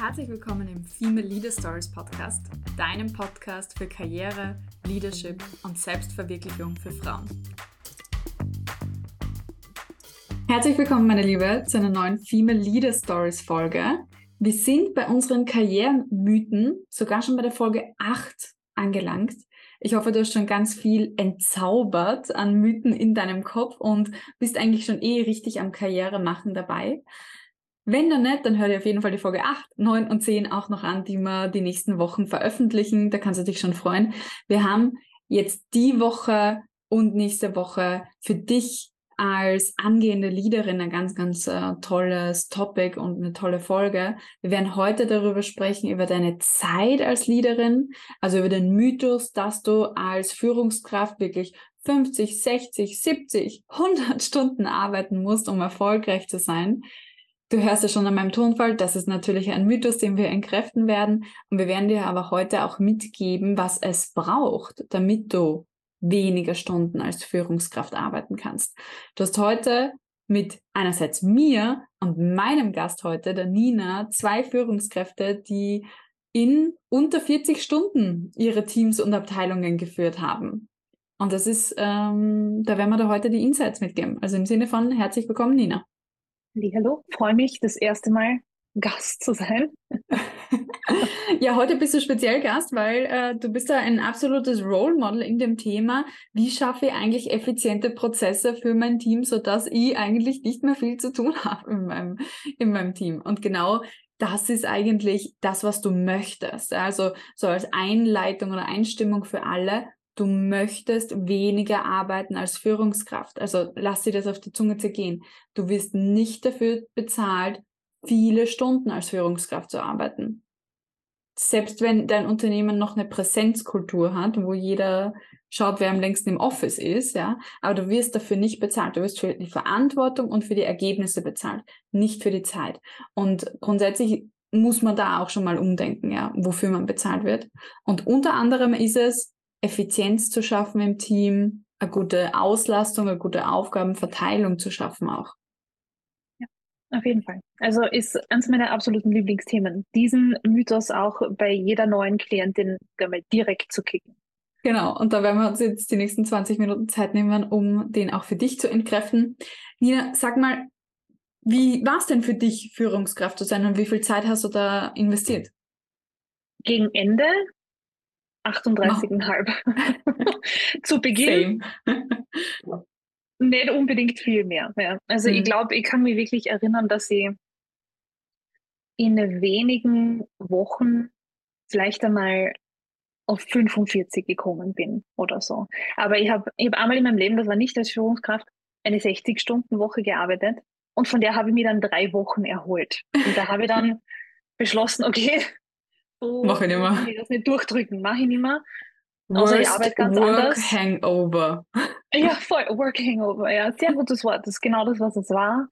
Herzlich willkommen im Female Leader Stories Podcast, deinem Podcast für Karriere, Leadership und Selbstverwirklichung für Frauen. Herzlich willkommen, meine Liebe, zu einer neuen Female Leader Stories Folge. Wir sind bei unseren Karrieremythen sogar schon bei der Folge 8 angelangt. Ich hoffe, du hast schon ganz viel entzaubert an Mythen in deinem Kopf und bist eigentlich schon eh richtig am Karriere machen dabei. Wenn dann nicht, dann hör dir auf jeden Fall die Folge 8, 9 und 10 auch noch an, die wir die nächsten Wochen veröffentlichen. Da kannst du dich schon freuen. Wir haben jetzt die Woche und nächste Woche für dich als angehende Leaderin ein ganz, ganz äh, tolles Topic und eine tolle Folge. Wir werden heute darüber sprechen, über deine Zeit als Leaderin, also über den Mythos, dass du als Führungskraft wirklich 50, 60, 70, 100 Stunden arbeiten musst, um erfolgreich zu sein. Du hörst ja schon an meinem Tonfall, das ist natürlich ein Mythos, den wir entkräften werden. Und wir werden dir aber heute auch mitgeben, was es braucht, damit du weniger Stunden als Führungskraft arbeiten kannst. Du hast heute mit einerseits mir und meinem Gast heute, der Nina, zwei Führungskräfte, die in unter 40 Stunden ihre Teams und Abteilungen geführt haben. Und das ist, ähm, da werden wir da heute die Insights mitgeben. Also im Sinne von herzlich willkommen, Nina. Hallo, freue mich, das erste Mal Gast zu sein. ja, heute bist du speziell Gast, weil äh, du bist da ein absolutes Role Model in dem Thema, wie schaffe ich eigentlich effiziente Prozesse für mein Team, sodass ich eigentlich nicht mehr viel zu tun habe in meinem, in meinem Team. Und genau das ist eigentlich das, was du möchtest. Also so als Einleitung oder Einstimmung für alle du möchtest weniger arbeiten als Führungskraft. Also lass dir das auf die Zunge zergehen. Du wirst nicht dafür bezahlt, viele Stunden als Führungskraft zu arbeiten. Selbst wenn dein Unternehmen noch eine Präsenzkultur hat, wo jeder schaut, wer am längsten im Office ist, ja, aber du wirst dafür nicht bezahlt. Du wirst für die Verantwortung und für die Ergebnisse bezahlt, nicht für die Zeit. Und grundsätzlich muss man da auch schon mal umdenken, ja, wofür man bezahlt wird. Und unter anderem ist es, Effizienz zu schaffen im Team, eine gute Auslastung, eine gute Aufgabenverteilung zu schaffen auch. Ja, auf jeden Fall. Also ist eines meiner absoluten Lieblingsthemen, diesen Mythos auch bei jeder neuen Klientin direkt zu kicken. Genau, und da werden wir uns jetzt die nächsten 20 Minuten Zeit nehmen, um den auch für dich zu entkräften. Nina, sag mal, wie war es denn für dich, Führungskraft zu sein und wie viel Zeit hast du da investiert? Gegen Ende 38,5 zu Beginn. Nicht unbedingt viel mehr. Ja. Also mhm. ich glaube, ich kann mich wirklich erinnern, dass ich in wenigen Wochen vielleicht einmal auf 45 gekommen bin oder so. Aber ich habe ich hab einmal in meinem Leben, das war nicht als Führungskraft, eine 60-Stunden-Woche gearbeitet und von der habe ich mich dann drei Wochen erholt. Und da habe ich dann beschlossen, okay, so Mach ich nicht mehr. Ich das nicht durchdrücken, mache ich nicht mehr. Außer ich arbeite ganz work anders. Hangover. Ja, voll, Work Hangover, ja, sehr gutes Wort. Das ist genau das, was es war.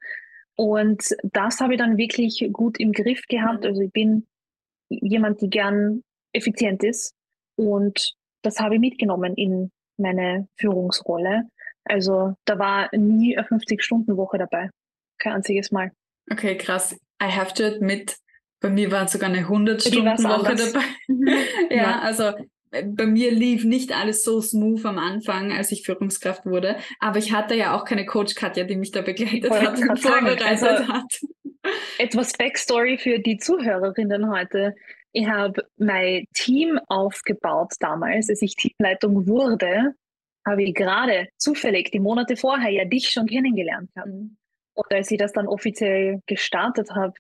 Und das habe ich dann wirklich gut im Griff gehabt. Mhm. Also ich bin jemand, die gern effizient ist. Und das habe ich mitgenommen in meine Führungsrolle. Also da war nie eine 50-Stunden-Woche dabei. Kein einziges Mal. Okay, krass. I have to admit, bei mir war sogar eine 100-Stunden-Woche dabei. ja, ja, also äh, bei mir lief nicht alles so smooth am Anfang, als ich Führungskraft wurde. Aber ich hatte ja auch keine Coach Katja, die mich da begleitet hat und vorbereitet also, hat. Etwas Backstory für die Zuhörerinnen heute. Ich habe mein Team aufgebaut damals, als ich Teamleitung wurde, habe ich gerade zufällig die Monate vorher ja dich schon kennengelernt. Mhm. Und als ich das dann offiziell gestartet habe,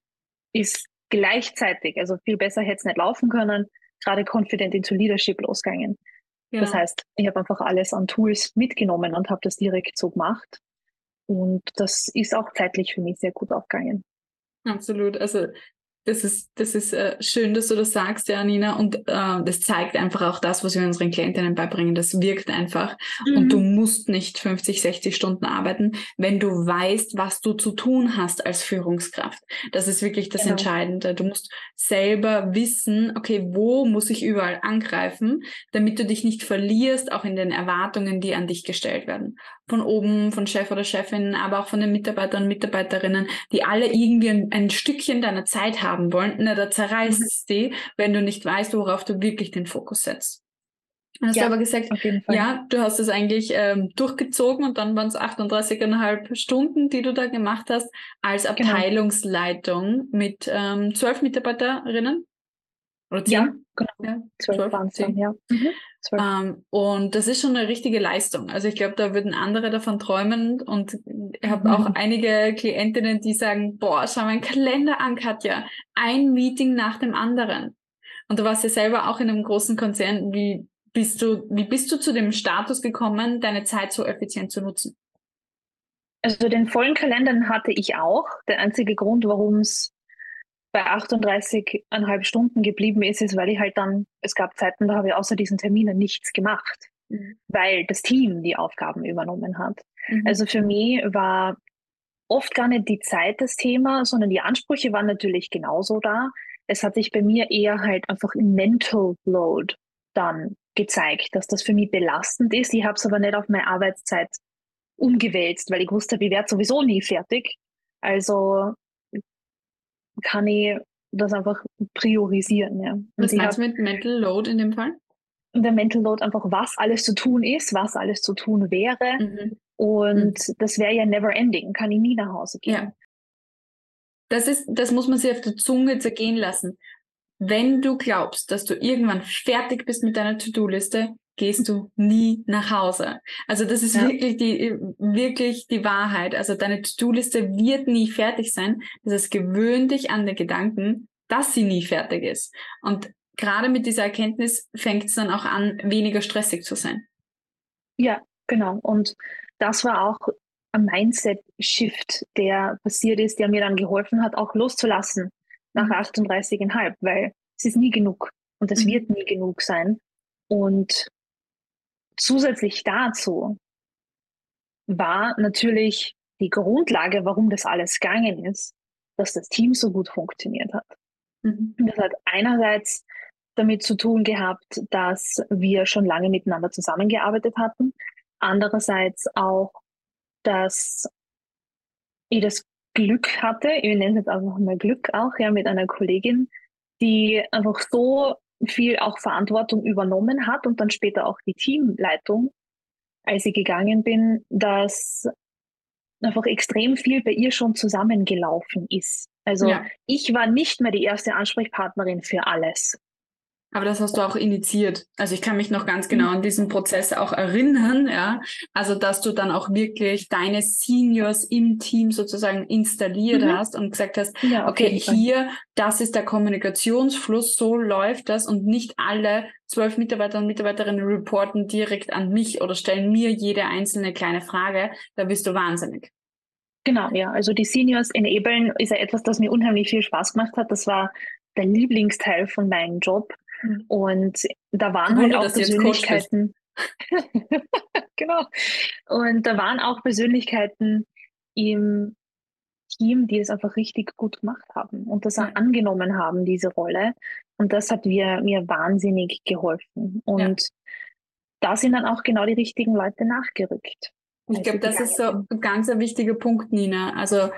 ist gleichzeitig, also viel besser hätte es nicht laufen können, gerade Confident into Leadership losgegangen. Ja. Das heißt, ich habe einfach alles an Tools mitgenommen und habe das direkt so gemacht. Und das ist auch zeitlich für mich sehr gut aufgegangen. Absolut. Also das ist, das ist äh, schön, dass du das sagst, ja, Nina. Und äh, das zeigt einfach auch das, was wir unseren Klientinnen beibringen. Das wirkt einfach. Mhm. Und du musst nicht 50, 60 Stunden arbeiten, wenn du weißt, was du zu tun hast als Führungskraft. Das ist wirklich das genau. Entscheidende. Du musst selber wissen, okay, wo muss ich überall angreifen, damit du dich nicht verlierst, auch in den Erwartungen, die an dich gestellt werden von oben, von Chef oder Chefin, aber auch von den Mitarbeitern und Mitarbeiterinnen, die alle irgendwie ein, ein Stückchen deiner Zeit haben haben wollen, na, da zerreißt mhm. es die, wenn du nicht weißt, worauf du wirklich den Fokus setzt. Hast ja, du aber gesagt, ja, du hast es eigentlich ähm, durchgezogen und dann waren es 38,5 Stunden, die du da gemacht hast, als genau. Abteilungsleitung genau. mit ähm, zwölf Mitarbeiterinnen. Oder zehn? Ja, genau. Ja, zwölf waren es ja. Mhm. Ähm, und das ist schon eine richtige Leistung. Also ich glaube, da würden andere davon träumen und ich habe mhm. auch einige Klientinnen, die sagen, boah, schau meinen Kalender an, Katja. Ein Meeting nach dem anderen. Und du warst ja selber auch in einem großen Konzern. Wie bist du, wie bist du zu dem Status gekommen, deine Zeit so effizient zu nutzen? Also den vollen Kalender hatte ich auch. Der einzige Grund, warum es bei 38,5 Stunden geblieben ist, ist, weil ich halt dann, es gab Zeiten, da habe ich außer diesen Terminen nichts gemacht, mhm. weil das Team die Aufgaben übernommen hat. Mhm. Also für mich war oft gar nicht die Zeit das Thema, sondern die Ansprüche waren natürlich genauso da. Es hat sich bei mir eher halt einfach im Mental Load dann gezeigt, dass das für mich belastend ist. Ich habe es aber nicht auf meine Arbeitszeit umgewälzt, weil ich wusste, ich werde sowieso nie fertig. Also kann ich das einfach priorisieren. Ja. Was meinst du mit Mental Load in dem Fall? Der Mental Load einfach, was alles zu tun ist, was alles zu tun wäre. Mhm. Und mhm. das wäre ja never ending, kann ich nie nach Hause gehen. Ja. Das, ist, das muss man sich auf der Zunge zergehen lassen. Wenn du glaubst, dass du irgendwann fertig bist mit deiner To-Do-Liste, gehst du nie nach Hause. Also das ist ja. wirklich die, wirklich die Wahrheit. Also deine To-Do-Liste wird nie fertig sein. Das heißt, gewöhn dich an den Gedanken, dass sie nie fertig ist. Und gerade mit dieser Erkenntnis fängt es dann auch an, weniger stressig zu sein. Ja, genau. Und das war auch ein Mindset-Shift, der passiert ist, der mir dann geholfen hat, auch loszulassen nach 38,5, mhm. weil es ist nie genug und es mhm. wird nie genug sein. Und zusätzlich dazu war natürlich die Grundlage, warum das alles gegangen ist, dass das Team so gut funktioniert hat. Mhm. Das hat einerseits damit zu tun gehabt, dass wir schon lange miteinander zusammengearbeitet hatten. Andererseits auch, dass ich das Glück hatte, ich nenne es jetzt einfach mal Glück auch, ja, mit einer Kollegin, die einfach so viel auch Verantwortung übernommen hat und dann später auch die Teamleitung, als ich gegangen bin, dass einfach extrem viel bei ihr schon zusammengelaufen ist. Also ja. ich war nicht mehr die erste Ansprechpartnerin für alles. Aber das hast du auch initiiert. Also ich kann mich noch ganz genau an diesen Prozess auch erinnern, ja. Also dass du dann auch wirklich deine Seniors im Team sozusagen installiert mhm. hast und gesagt hast, ja, okay, hier, das ist der Kommunikationsfluss, so läuft das und nicht alle zwölf Mitarbeiter und Mitarbeiterinnen reporten direkt an mich oder stellen mir jede einzelne kleine Frage. Da bist du wahnsinnig. Genau, ja. Also die Seniors enablen ist ja etwas, das mir unheimlich viel Spaß gemacht hat. Das war der Lieblingsteil von meinem Job. Und da waren halt auch Persönlichkeiten. genau. Und da waren auch Persönlichkeiten im Team, die es einfach richtig gut gemacht haben und das auch angenommen haben, diese Rolle. Und das hat mir, mir wahnsinnig geholfen. Und ja. da sind dann auch genau die richtigen Leute nachgerückt. Ich glaube, das ist so ein ganz wichtiger Punkt, Nina. Also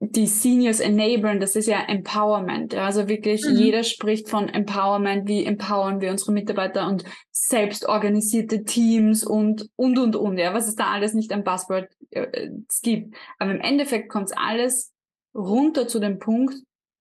die Seniors enablen, das ist ja Empowerment. Ja? Also wirklich, mhm. jeder spricht von Empowerment, wie empowern wir unsere Mitarbeiter und selbstorganisierte Teams und, und, und, und, ja, was es da alles nicht ein Buzzword äh, gibt. Aber im Endeffekt kommt es alles runter zu dem Punkt,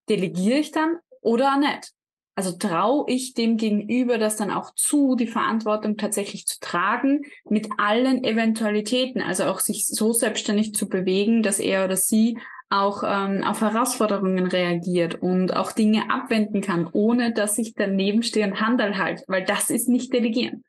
delegiere ich dann oder nicht? Also traue ich dem Gegenüber das dann auch zu, die Verantwortung tatsächlich zu tragen, mit allen Eventualitäten, also auch sich so selbstständig zu bewegen, dass er oder sie auch ähm, auf Herausforderungen reagiert und auch Dinge abwenden kann, ohne dass ich daneben stehe und Handel halte, weil das ist nicht Delegieren.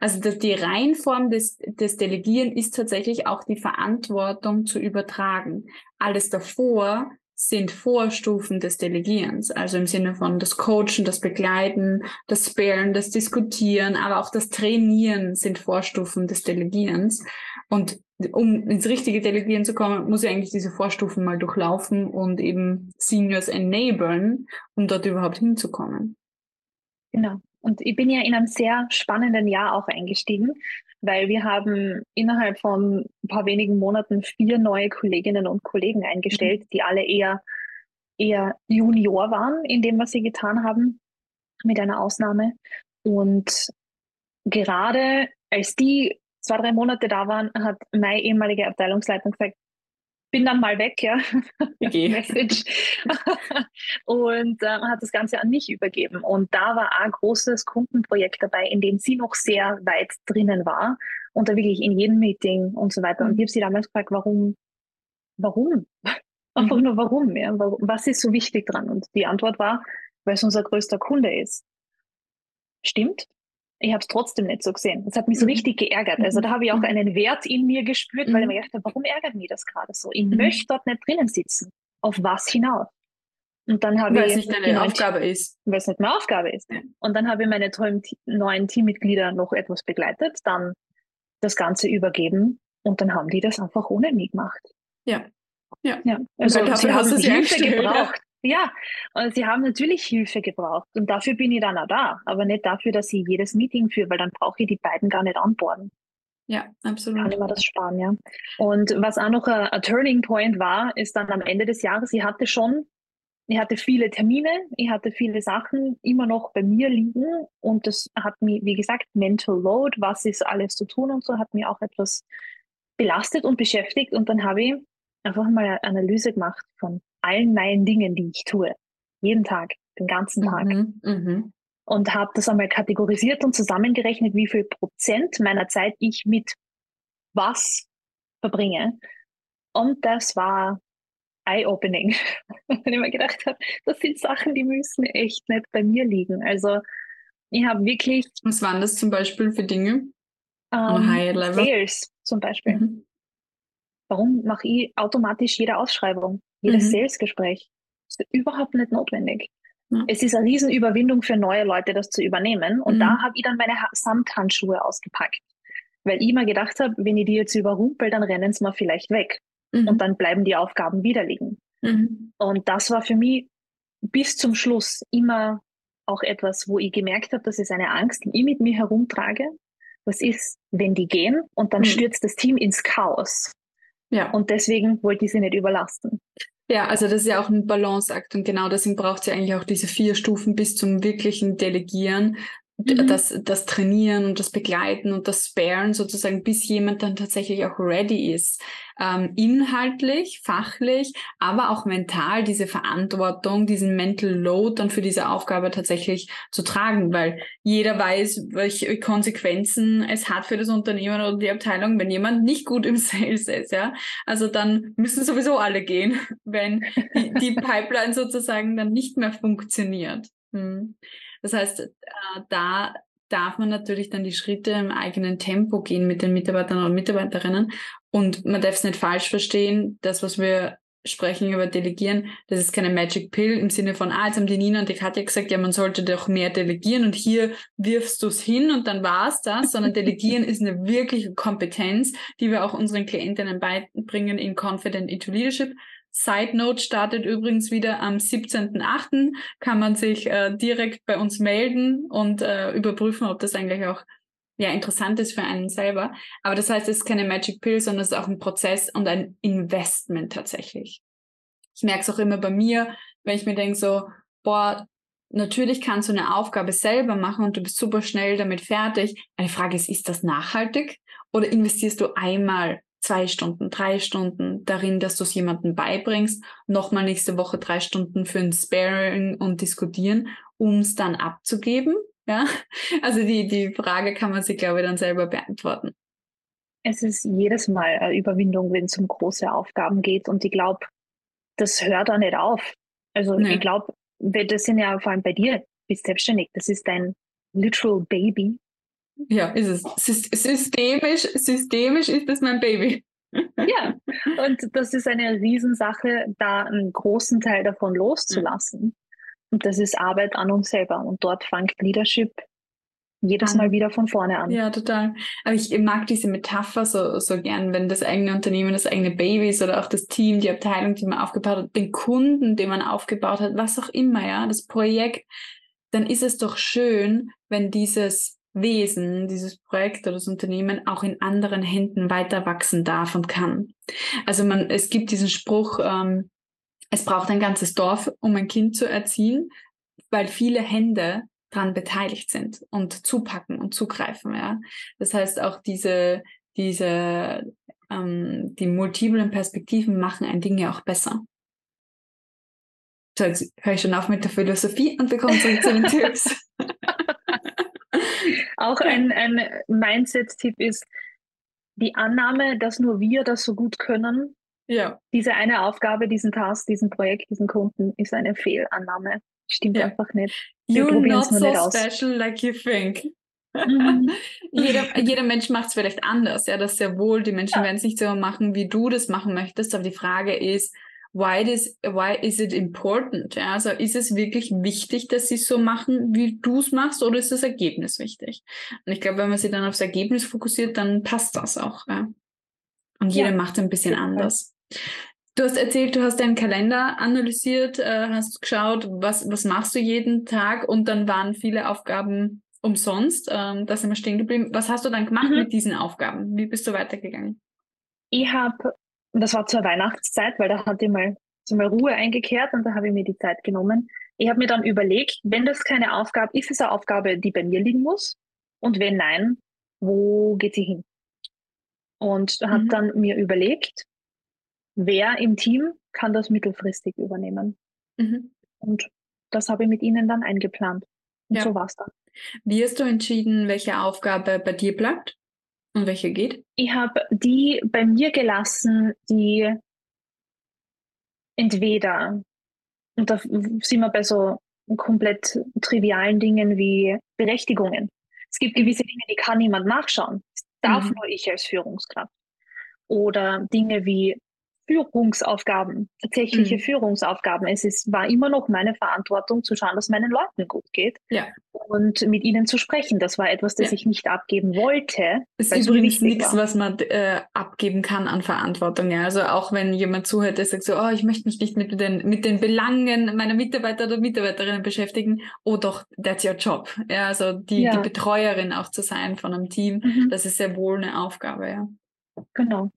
Also das, die Reihenform des, des Delegieren ist tatsächlich auch die Verantwortung zu übertragen. Alles davor sind Vorstufen des Delegierens, also im Sinne von das Coachen, das Begleiten, das Sparen, das Diskutieren, aber auch das Trainieren sind Vorstufen des Delegierens. Und um ins richtige Delegieren zu kommen, muss ich eigentlich diese Vorstufen mal durchlaufen und eben Seniors enablen, um dort überhaupt hinzukommen. Genau. Und ich bin ja in einem sehr spannenden Jahr auch eingestiegen, weil wir haben innerhalb von ein paar wenigen Monaten vier neue Kolleginnen und Kollegen eingestellt, mhm. die alle eher eher Junior waren in dem, was sie getan haben, mit einer Ausnahme. Und gerade als die zwei, drei Monate da waren, hat meine ehemalige Abteilungsleitung gesagt, bin dann mal weg, ja. Okay. Message. und äh, hat das Ganze an mich übergeben. Und da war ein großes Kundenprojekt dabei, in dem sie noch sehr weit drinnen war und da wirklich in jedem Meeting und so weiter. Mhm. Und ich habe sie damals gefragt, warum, warum? Einfach mhm. nur warum, ja. Was ist so wichtig dran? Und die Antwort war, weil es unser größter Kunde ist. Stimmt, ich habe es trotzdem nicht so gesehen. Das hat mich so mhm. richtig geärgert. Also da habe ich auch mhm. einen Wert in mir gespürt, weil ich mir gedacht habe, warum ärgert mich das gerade so? Ich möchte dort nicht drinnen sitzen. Auf was hinaus? Und dann habe weil ich. Weil es nicht deine Aufgabe ist. Weil es nicht meine Aufgabe ist. Und dann habe ich meine tollen neuen Teammitglieder noch etwas begleitet, dann das Ganze übergeben und dann haben die das einfach ohne mich gemacht. Ja. Ja. ja. Also, sie haben Hilfe gebraucht. Ja, und sie haben natürlich Hilfe gebraucht und dafür bin ich dann auch da, aber nicht dafür, dass ich jedes Meeting führe, weil dann brauche ich die beiden gar nicht anborden. Ja, absolut. Kann ich mir das sparen, ja. Und was auch noch ein, ein Turning Point war, ist dann am Ende des Jahres, ich hatte schon, ich hatte viele Termine, ich hatte viele Sachen immer noch bei mir liegen und das hat mich, wie gesagt, Mental Load, was ist alles zu tun und so, hat mich auch etwas belastet und beschäftigt und dann habe ich einfach mal eine Analyse gemacht von allen meinen Dingen, die ich tue. Jeden Tag, den ganzen Tag. Mhm, mh. Und habe das einmal kategorisiert und zusammengerechnet, wie viel Prozent meiner Zeit ich mit was verbringe. Und das war eye-opening. Wenn ich mir gedacht habe, das sind Sachen, die müssen echt nicht bei mir liegen. Also ich habe wirklich. Was waren das zum Beispiel für Dinge? Um, ähm, Sales zum Beispiel. Mhm. Warum mache ich automatisch jede Ausschreibung? Jedes mhm. Sales-Gespräch. ist überhaupt nicht notwendig. Ja. Es ist eine Riesenüberwindung für neue Leute, das zu übernehmen. Und mhm. da habe ich dann meine Samthandschuhe ausgepackt. Weil ich mir gedacht habe, wenn ich die jetzt überrumpel, dann rennen sie mir vielleicht weg. Mhm. Und dann bleiben die Aufgaben wieder liegen. Mhm. Und das war für mich bis zum Schluss immer auch etwas, wo ich gemerkt habe, das ist eine Angst, die ich mit mir herumtrage. Was ist, wenn die gehen und dann mhm. stürzt das Team ins Chaos? Ja. Und deswegen wollte ich sie nicht überlasten. Ja, also das ist ja auch ein Balanceakt und genau deswegen braucht sie eigentlich auch diese vier Stufen bis zum wirklichen Delegieren, Mhm. Das, das Trainieren und das Begleiten und das Sparen sozusagen, bis jemand dann tatsächlich auch ready ist. Ähm, inhaltlich, fachlich, aber auch mental diese Verantwortung, diesen Mental Load dann für diese Aufgabe tatsächlich zu tragen, weil jeder weiß, welche Konsequenzen es hat für das Unternehmen oder die Abteilung, wenn jemand nicht gut im Sales ist, ja. Also dann müssen sowieso alle gehen, wenn die, die Pipeline sozusagen dann nicht mehr funktioniert. Hm. Das heißt, äh, da darf man natürlich dann die Schritte im eigenen Tempo gehen mit den Mitarbeitern und Mitarbeiterinnen. Und man darf es nicht falsch verstehen, das, was wir sprechen über Delegieren, das ist keine Magic Pill im Sinne von, ah, jetzt haben die Nina und die Katja gesagt, ja, man sollte doch mehr delegieren und hier wirfst du es hin und dann war es das, sondern Delegieren ist eine wirkliche Kompetenz, die wir auch unseren Klientinnen beibringen in Confident into Leadership. Side Note startet übrigens wieder am 17.8. Kann man sich äh, direkt bei uns melden und äh, überprüfen, ob das eigentlich auch ja, interessant ist für einen selber. Aber das heißt, es ist keine Magic Pill, sondern es ist auch ein Prozess und ein Investment tatsächlich. Ich merke es auch immer bei mir, wenn ich mir denke so, boah, natürlich kannst du eine Aufgabe selber machen und du bist super schnell damit fertig. Eine Frage ist, ist das nachhaltig? Oder investierst du einmal zwei Stunden, drei Stunden darin, dass du es jemandem beibringst, nochmal nächste Woche drei Stunden für ein Sparing und diskutieren, um es dann abzugeben. Ja, also die, die Frage kann man sich, glaube ich, dann selber beantworten. Es ist jedes Mal eine Überwindung, wenn es um große Aufgaben geht. Und ich glaube, das hört auch nicht auf. Also nee. ich glaube, das sind ja vor allem bei dir, bist selbstständig, das ist dein literal Baby. Ja, ist es. Systemisch, systemisch ist das mein Baby. Ja, und das ist eine Riesensache, da einen großen Teil davon loszulassen. Und das ist Arbeit an uns selber. Und dort fängt Leadership jedes Mal wieder von vorne an. Ja, total. Aber ich mag diese Metapher so, so gern, wenn das eigene Unternehmen das eigene Baby ist oder auch das Team, die Abteilung, die man aufgebaut hat, den Kunden, den man aufgebaut hat, was auch immer, ja, das Projekt, dann ist es doch schön, wenn dieses Wesen, dieses Projekt oder das Unternehmen auch in anderen Händen weiter wachsen darf und kann. Also man, es gibt diesen Spruch, ähm, es braucht ein ganzes Dorf, um ein Kind zu erziehen, weil viele Hände daran beteiligt sind und zupacken und zugreifen. Ja? Das heißt, auch diese, diese, ähm, die multiplen Perspektiven machen ein Ding ja auch besser. So, jetzt höre ich schon auf mit der Philosophie und bekomme zurück zu den Tipps. Auch ein, ein Mindset-Tipp ist die Annahme, dass nur wir das so gut können. Ja. Diese eine Aufgabe, diesen Task, diesen Projekt, diesen Kunden ist eine Fehlannahme. Stimmt ja. einfach nicht. Wir You're not so special like you think. Mhm. jeder, jeder Mensch macht es vielleicht anders, ja, das ist ja wohl. Die Menschen ja. werden es nicht so machen, wie du das machen möchtest, aber die Frage ist, why is, why is it important? Ja, also ist es wirklich wichtig, dass sie es so machen, wie du es machst, oder ist das Ergebnis wichtig? Und ich glaube, wenn man sich dann aufs Ergebnis fokussiert, dann passt das auch. Ja? Und jeder ja. macht es ein bisschen anders. Du hast erzählt, du hast deinen Kalender analysiert, äh, hast geschaut, was, was machst du jeden Tag und dann waren viele Aufgaben umsonst. Ähm, da sind wir stehen geblieben. Was hast du dann gemacht mhm. mit diesen Aufgaben? Wie bist du weitergegangen? Ich habe, das war zur Weihnachtszeit, weil da hatte ich mal, so mal Ruhe eingekehrt und da habe ich mir die Zeit genommen. Ich habe mir dann überlegt, wenn das keine Aufgabe ist, ist es eine Aufgabe, die bei mir liegen muss. Und wenn nein, wo geht sie hin? Und mhm. habe dann mir überlegt, wer im Team kann das mittelfristig übernehmen. Mhm. Und das habe ich mit ihnen dann eingeplant. Und ja. so war es dann. Wie hast du entschieden, welche Aufgabe bei dir bleibt und welche geht? Ich habe die bei mir gelassen, die entweder, und da sind wir bei so komplett trivialen Dingen wie Berechtigungen. Es gibt gewisse Dinge, die kann niemand nachschauen. Das darf mhm. nur ich als Führungskraft. Oder Dinge wie Führungsaufgaben, tatsächliche mhm. Führungsaufgaben. Es ist, war immer noch meine Verantwortung zu schauen, dass meinen Leuten gut geht ja. und mit ihnen zu sprechen. Das war etwas, das ja. ich nicht abgeben wollte. Es ist übrigens nichts, was man äh, abgeben kann an Verantwortung. Ja. Also auch wenn jemand zuhört, der sagt so, oh, ich möchte mich nicht mit den, mit den Belangen meiner Mitarbeiter oder Mitarbeiterinnen beschäftigen. Oh doch, that's your job. Ja, also die, die Betreuerin auch zu sein von einem Team, mhm. das ist sehr wohl eine Aufgabe, ja. Genau.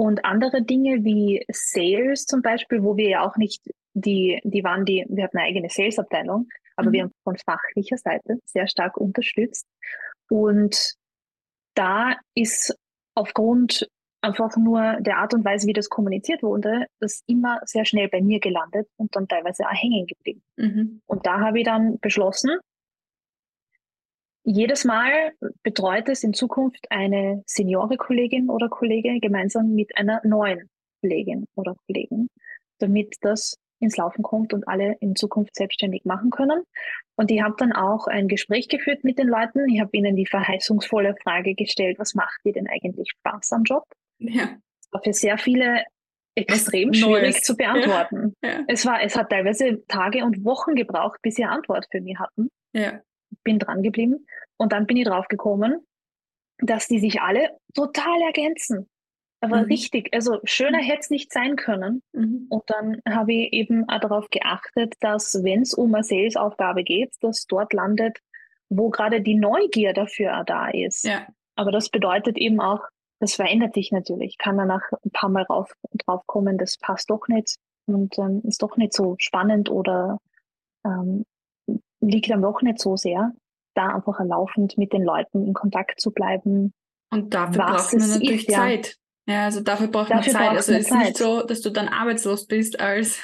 Und andere Dinge wie Sales zum Beispiel, wo wir ja auch nicht die, die waren die, wir hatten eine eigene Sales-Abteilung, aber mhm. wir haben von fachlicher Seite sehr stark unterstützt. Und da ist aufgrund einfach nur der Art und Weise, wie das kommuniziert wurde, das immer sehr schnell bei mir gelandet und dann teilweise auch hängen geblieben. Mhm. Und da habe ich dann beschlossen, jedes Mal betreut es in Zukunft eine Seniore-Kollegin oder Kollege gemeinsam mit einer neuen Kollegin oder Kollegen, damit das ins Laufen kommt und alle in Zukunft selbstständig machen können. Und ich habe dann auch ein Gespräch geführt mit den Leuten. Ich habe ihnen die verheißungsvolle Frage gestellt, was macht dir denn eigentlich Spaß am Job? Ja. Das war für sehr viele extrem schwierig zu beantworten. Ja. Ja. Es, war, es hat teilweise Tage und Wochen gebraucht, bis sie eine Antwort für mich hatten. Ja bin dran geblieben und dann bin ich drauf gekommen, dass die sich alle total ergänzen. Aber mhm. richtig, also schöner mhm. hätte es nicht sein können. Mhm. Und dann habe ich eben auch darauf geachtet, dass wenn es um eine Sales-Aufgabe geht, dass dort landet, wo gerade die Neugier dafür auch da ist. Ja. Aber das bedeutet eben auch, das verändert sich natürlich. Kann man nach ein paar Mal rauf, drauf kommen, das passt doch nicht und ähm, ist doch nicht so spannend oder ähm, liegt dann doch nicht so sehr, da einfach laufend mit den Leuten in Kontakt zu bleiben. Und dafür braucht man natürlich ist, Zeit. Ja. ja. also dafür braucht dafür man Zeit. Also es ist Zeit. nicht so, dass du dann arbeitslos bist als,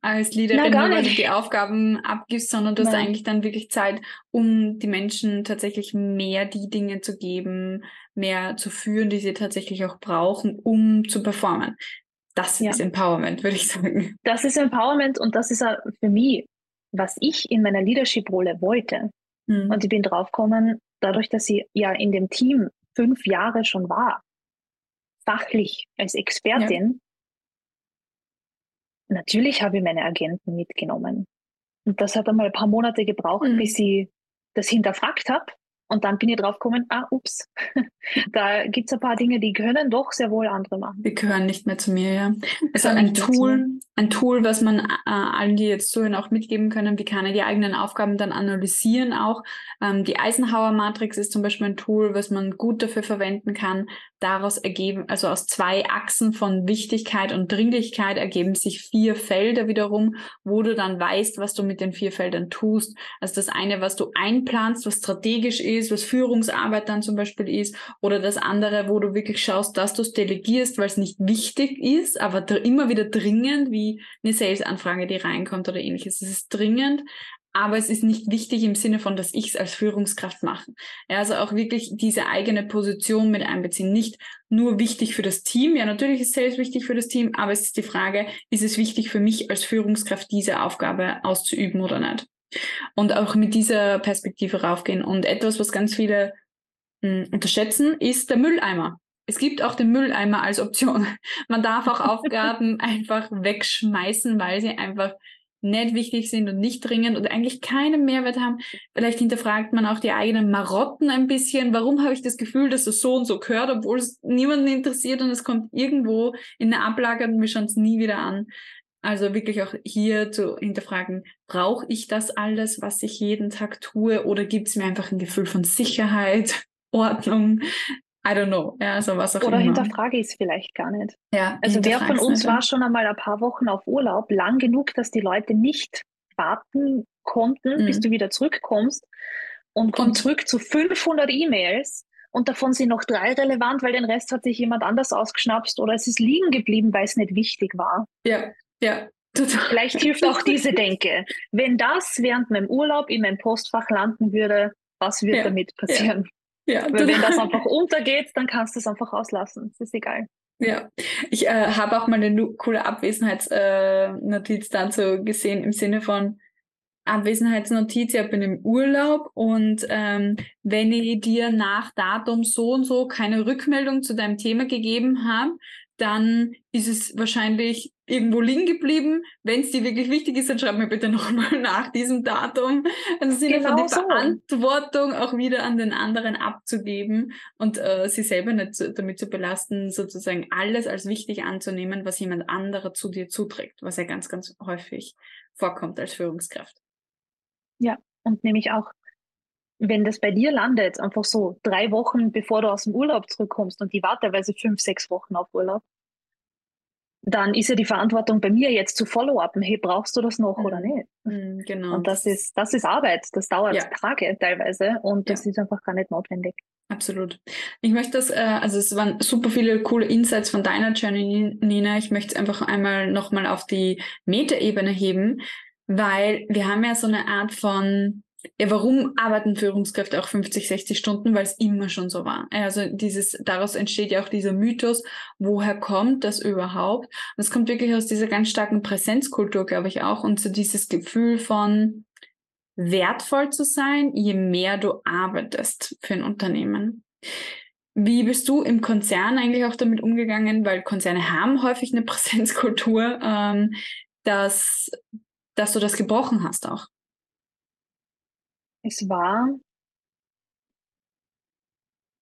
als Leaderin, nur weil du die Aufgaben abgibst, sondern du Nein. hast eigentlich dann wirklich Zeit, um die Menschen tatsächlich mehr die Dinge zu geben, mehr zu führen, die sie tatsächlich auch brauchen, um zu performen. Das ja. ist Empowerment, würde ich sagen. Das ist Empowerment und das ist für mich was ich in meiner Leadership-Rolle wollte. Mhm. Und ich bin draufgekommen, dadurch, dass ich ja in dem Team fünf Jahre schon war, fachlich als Expertin, ja. natürlich habe ich meine Agenten mitgenommen. Und das hat einmal ein paar Monate gebraucht, mhm. bis ich das hinterfragt habe Und dann bin ich drauf gekommen, ah, ups, da gibt es ein paar Dinge, die können doch sehr wohl andere machen. Die gehören nicht mehr zu mir, ja. Also ein Tool, ein Tool, was man äh, allen, die jetzt zuhören, auch mitgeben können, wie kann er die eigenen Aufgaben dann analysieren auch. Ähm, die Eisenhower-Matrix ist zum Beispiel ein Tool, was man gut dafür verwenden kann. Daraus ergeben, also aus zwei Achsen von Wichtigkeit und Dringlichkeit ergeben sich vier Felder wiederum, wo du dann weißt, was du mit den vier Feldern tust. Also das eine, was du einplanst, was strategisch ist, was Führungsarbeit dann zum Beispiel ist, oder das andere, wo du wirklich schaust, dass du es delegierst, weil es nicht wichtig ist, aber immer wieder dringend, wie eine Sales-Anfrage, die reinkommt oder ähnliches. Es ist dringend, aber es ist nicht wichtig im Sinne von, dass ich es als Führungskraft mache. Ja, also auch wirklich diese eigene Position mit einbeziehen. Nicht nur wichtig für das Team. Ja, natürlich ist Sales wichtig für das Team, aber es ist die Frage, ist es wichtig für mich als Führungskraft, diese Aufgabe auszuüben oder nicht? Und auch mit dieser Perspektive raufgehen. Und etwas, was ganz viele mh, hm, unterschätzen, ist der Mülleimer. Es gibt auch den Mülleimer als Option. Man darf auch Aufgaben einfach wegschmeißen, weil sie einfach nicht wichtig sind und nicht dringend und eigentlich keinen Mehrwert haben. Vielleicht hinterfragt man auch die eigenen Marotten ein bisschen. Warum habe ich das Gefühl, dass das so und so gehört, obwohl es niemanden interessiert und es kommt irgendwo in eine Ablage und wir schauen es nie wieder an. Also wirklich auch hier zu hinterfragen, brauche ich das alles, was ich jeden Tag tue, oder gibt es mir einfach ein Gefühl von Sicherheit, Ordnung? I don't know. Ja, also was auch oder immer. hinterfrage ich es vielleicht gar nicht. Ja, also wer von uns war schon einmal ein paar Wochen auf Urlaub, lang genug, dass die Leute nicht warten konnten, mhm. bis du wieder zurückkommst und kommt zurück zu 500 E-Mails und davon sind noch drei relevant, weil den Rest hat sich jemand anders ausgeschnapst oder es ist liegen geblieben, weil es nicht wichtig war. Ja, ja. Vielleicht hilft auch diese Denke. Wenn das während meinem Urlaub in meinem Postfach landen würde, was wird ja, damit passieren? Ja, Weil wenn das einfach untergeht, dann kannst du es einfach auslassen. Das ist egal. Ja, ich äh, habe auch mal eine coole Abwesenheitsnotiz äh, dazu gesehen im Sinne von Abwesenheitsnotiz, ich bin im Urlaub und ähm, wenn ich dir nach Datum so und so keine Rückmeldung zu deinem Thema gegeben habe, dann ist es wahrscheinlich irgendwo liegen geblieben. Wenn es dir wirklich wichtig ist, dann schreib mir bitte nochmal nach diesem Datum. Also sind genau die so. Verantwortung auch wieder an den anderen abzugeben und äh, sie selber nicht zu, damit zu belasten, sozusagen alles als wichtig anzunehmen, was jemand anderer zu dir zuträgt, was ja ganz, ganz häufig vorkommt als Führungskraft. Ja, und nämlich auch wenn das bei dir landet, einfach so drei Wochen bevor du aus dem Urlaub zurückkommst und die war teilweise fünf, sechs Wochen auf Urlaub, dann ist ja die Verantwortung bei mir jetzt zu follow-upen, hey, brauchst du das noch mhm. oder nicht? Mhm, genau. Und das ist, das ist Arbeit, das dauert ja. Tage teilweise und das ja. ist einfach gar nicht notwendig. Absolut. Ich möchte das, äh, also es waren super viele coole Insights von deiner Journey, Nina. Ich möchte es einfach einmal nochmal auf die Metaebene heben, weil wir haben ja so eine Art von ja, warum arbeiten Führungskräfte auch 50, 60 Stunden? Weil es immer schon so war. Also dieses, daraus entsteht ja auch dieser Mythos, woher kommt das überhaupt? Und es kommt wirklich aus dieser ganz starken Präsenzkultur, glaube ich auch, und so dieses Gefühl von wertvoll zu sein, je mehr du arbeitest für ein Unternehmen. Wie bist du im Konzern eigentlich auch damit umgegangen? Weil Konzerne haben häufig eine Präsenzkultur, ähm, dass, dass du das gebrochen hast auch. Es war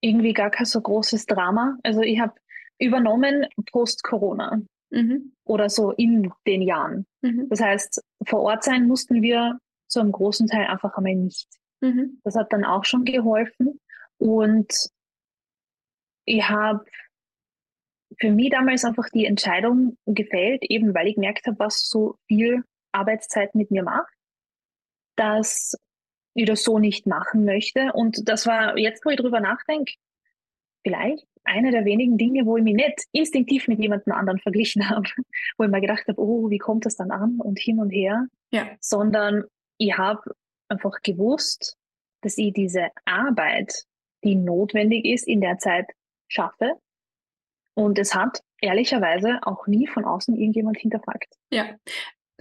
irgendwie gar kein so großes Drama. Also ich habe übernommen post-Corona mhm. oder so in den Jahren. Mhm. Das heißt, vor Ort sein mussten wir zu einem großen Teil einfach einmal nicht. Mhm. Das hat dann auch schon geholfen. Und ich habe für mich damals einfach die Entscheidung gefällt, eben weil ich gemerkt habe, was so viel Arbeitszeit mit mir macht, dass ich das so nicht machen möchte. Und das war jetzt, wo ich drüber nachdenke, vielleicht eine der wenigen Dinge, wo ich mich nicht instinktiv mit jemandem anderen verglichen habe, wo ich mir gedacht habe, oh, wie kommt das dann an und hin und her, ja. sondern ich habe einfach gewusst, dass ich diese Arbeit, die notwendig ist, in der Zeit schaffe. Und es hat ehrlicherweise auch nie von außen irgendjemand hinterfragt. Ja,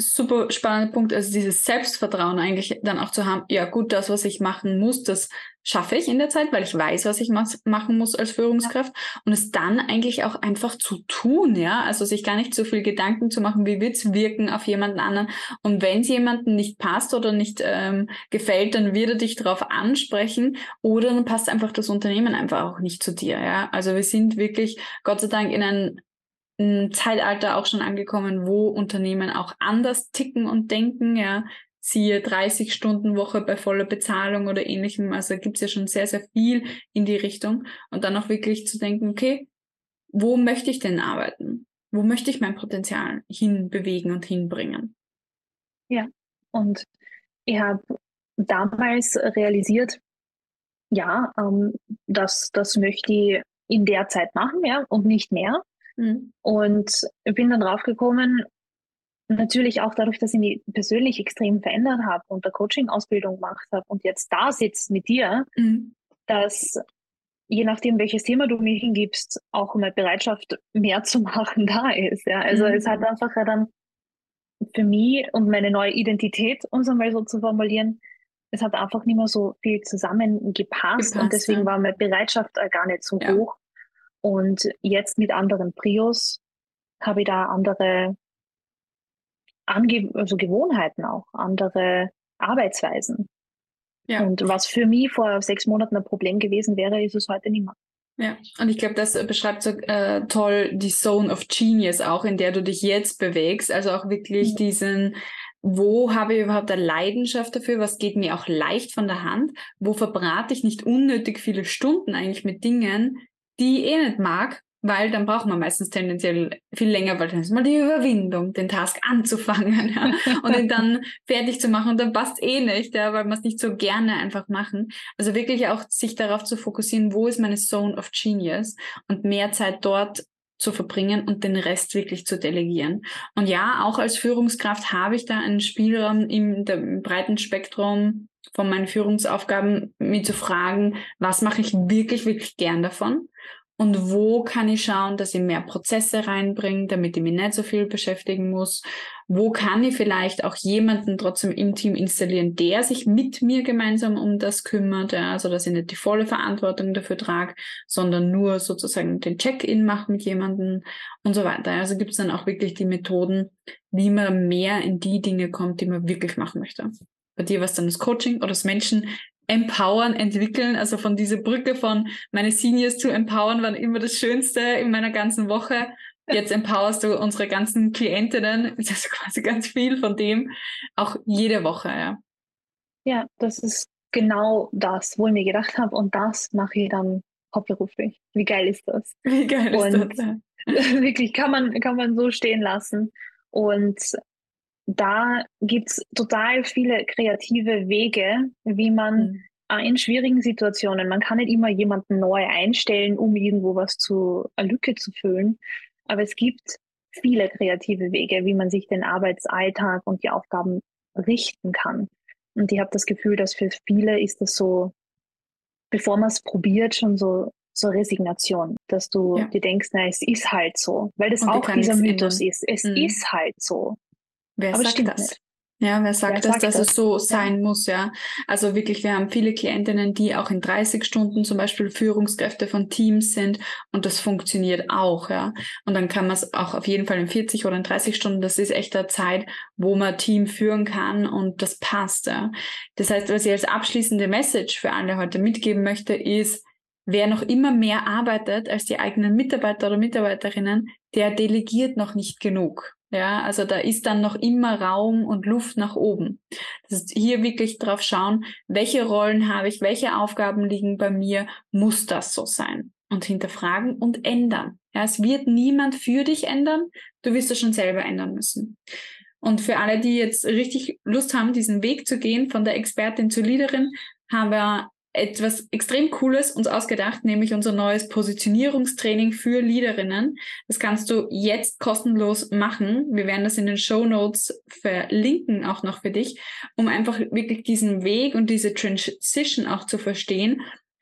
super spannender Punkt, also dieses Selbstvertrauen eigentlich dann auch zu haben, ja gut, das, was ich machen muss, das schaffe ich in der Zeit, weil ich weiß, was ich machen muss als Führungskraft. Und es dann eigentlich auch einfach zu tun, ja, also sich gar nicht so viel Gedanken zu machen, wie wird's wirken auf jemanden anderen. Und wenn es jemandem nicht passt oder nicht ähm, gefällt, dann wird er dich darauf ansprechen oder dann passt einfach das Unternehmen einfach auch nicht zu dir, ja, also wir sind wirklich Gott sei Dank in einem Zeitalter auch schon angekommen, wo Unternehmen auch anders ticken und denken, ja, siehe 30 Stunden Woche bei voller Bezahlung oder ähnlichem. Also gibt es ja schon sehr, sehr viel in die Richtung. Und dann auch wirklich zu denken, okay, wo möchte ich denn arbeiten? Wo möchte ich mein Potenzial hinbewegen und hinbringen? Ja, und ich habe damals realisiert, ja, ähm, das, das möchte ich in der Zeit machen, ja, und nicht mehr. Mhm. Und bin dann draufgekommen, natürlich auch dadurch, dass ich mich persönlich extrem verändert habe und der Coaching-Ausbildung gemacht habe und jetzt da sitzt mit dir, mhm. dass je nachdem, welches Thema du mir hingibst, auch eine Bereitschaft, mehr zu machen da ist. Ja. Also mhm. es hat einfach dann für mich und meine neue Identität, um es einmal so zu formulieren, es hat einfach nicht mehr so viel zusammengepasst und deswegen ja. war meine Bereitschaft gar nicht so ja. hoch. Und jetzt mit anderen Prios habe ich da andere Ange also Gewohnheiten auch, andere Arbeitsweisen. Ja. Und was für mich vor sechs Monaten ein Problem gewesen wäre, ist es heute nicht mehr. Ja, und ich glaube, das beschreibt so äh, toll die Zone of Genius auch, in der du dich jetzt bewegst. Also auch wirklich mhm. diesen, wo habe ich überhaupt eine Leidenschaft dafür? Was geht mir auch leicht von der Hand? Wo verbrate ich nicht unnötig viele Stunden eigentlich mit Dingen, die ich eh nicht mag, weil dann braucht man meistens tendenziell viel länger, weil dann ist mal die Überwindung, den Task anzufangen ja, und ihn dann fertig zu machen und dann passt eh nicht, ja, weil man es nicht so gerne einfach machen. Also wirklich auch sich darauf zu fokussieren, wo ist meine Zone of Genius und mehr Zeit dort zu verbringen und den Rest wirklich zu delegieren. Und ja, auch als Führungskraft habe ich da einen Spielraum im, im breiten Spektrum von meinen Führungsaufgaben, mir zu fragen, was mache ich wirklich, wirklich gern davon und wo kann ich schauen, dass ich mehr Prozesse reinbringe, damit ich mich nicht so viel beschäftigen muss? Wo kann ich vielleicht auch jemanden trotzdem im Team installieren, der sich mit mir gemeinsam um das kümmert, ja, also dass ich nicht die volle Verantwortung dafür trage, sondern nur sozusagen den Check-in mache mit jemandem und so weiter. Also gibt es dann auch wirklich die Methoden, wie man mehr in die Dinge kommt, die man wirklich machen möchte. Bei dir war es dann das Coaching oder das Menschen empowern, entwickeln. Also von dieser Brücke von meine Seniors zu empowern war immer das Schönste in meiner ganzen Woche. Jetzt empowerst du unsere ganzen Klientinnen. Das ist quasi ganz viel von dem, auch jede Woche, ja. Ja, das ist genau das, wo ich mir gedacht habe. Und das mache ich dann hauptberuflich. Wie geil ist das? Wie geil ist und das? Ja. Wirklich kann man, kann man so stehen lassen. Und da gibt es total viele kreative Wege, wie man mhm. in schwierigen Situationen, man kann nicht immer jemanden neu einstellen, um irgendwo was zu, eine Lücke zu füllen, aber es gibt viele kreative Wege, wie man sich den Arbeitsalltag und die Aufgaben richten kann. Und ich habe das Gefühl, dass für viele ist das so, bevor man es probiert, schon so so Resignation, dass du ja. dir denkst, na, es ist halt so, weil das und auch dieser Mythos ändern. ist. Es mhm. ist halt so. Wer Aber sagt das? Nicht. Ja, wer sagt wer das, sagt dass das? es so sein ja. muss, ja. Also wirklich, wir haben viele Klientinnen, die auch in 30 Stunden zum Beispiel Führungskräfte von Teams sind und das funktioniert auch, ja. Und dann kann man es auch auf jeden Fall in 40 oder in 30 Stunden, das ist echt eine Zeit, wo man Team führen kann und das passt, ja. Das heißt, was ich als abschließende Message für alle heute mitgeben möchte, ist, wer noch immer mehr arbeitet als die eigenen Mitarbeiter oder Mitarbeiterinnen, der delegiert noch nicht genug. Ja, also da ist dann noch immer Raum und Luft nach oben. Das ist hier wirklich drauf schauen, welche Rollen habe ich, welche Aufgaben liegen bei mir, muss das so sein? Und hinterfragen und ändern. Ja, es wird niemand für dich ändern, du wirst es schon selber ändern müssen. Und für alle, die jetzt richtig Lust haben, diesen Weg zu gehen, von der Expertin zur Leaderin, haben wir etwas extrem Cooles uns ausgedacht, nämlich unser neues Positionierungstraining für Leaderinnen. Das kannst du jetzt kostenlos machen. Wir werden das in den Show Notes verlinken, auch noch für dich, um einfach wirklich diesen Weg und diese Transition auch zu verstehen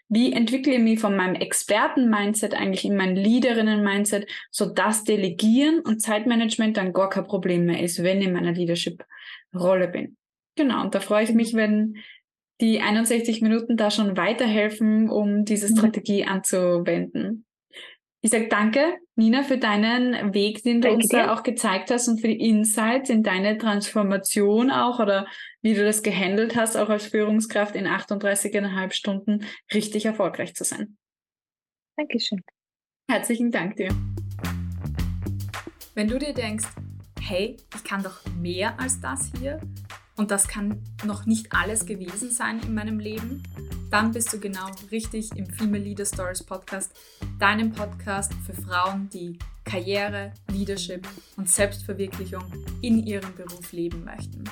wie entwickle ich mich von meinem Experten-Mindset eigentlich in mein Leaderinnen-Mindset, sodass Delegieren und Zeitmanagement dann gar kein Problem mehr ist, wenn ich in meiner Leadership-Rolle bin. Genau, und da freue ich mich, wenn die 61 Minuten da schon weiterhelfen, um diese mhm. Strategie mhm. anzuwenden. Ich sage danke, Nina, für deinen Weg, den du danke uns dir. da auch gezeigt hast und für die Insights in deine Transformation auch oder wie du das gehandelt hast, auch als Führungskraft in 38,5 Stunden richtig erfolgreich zu sein. Dankeschön. Herzlichen Dank dir. Wenn du dir denkst, hey, ich kann doch mehr als das hier, und das kann noch nicht alles gewesen sein in meinem Leben, dann bist du genau richtig im Female Leader Stories Podcast, deinem Podcast für Frauen, die Karriere, Leadership und Selbstverwirklichung in ihrem Beruf leben möchten.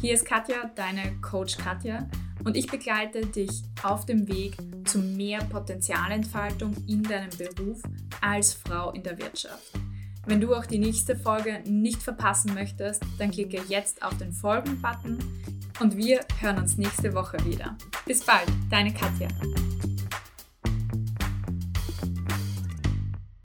Hier ist Katja, deine Coach Katja, und ich begleite dich auf dem Weg zu mehr Potenzialentfaltung in deinem Beruf als Frau in der Wirtschaft. Wenn du auch die nächste Folge nicht verpassen möchtest, dann klicke jetzt auf den Folgen-Button und wir hören uns nächste Woche wieder. Bis bald, deine Katja.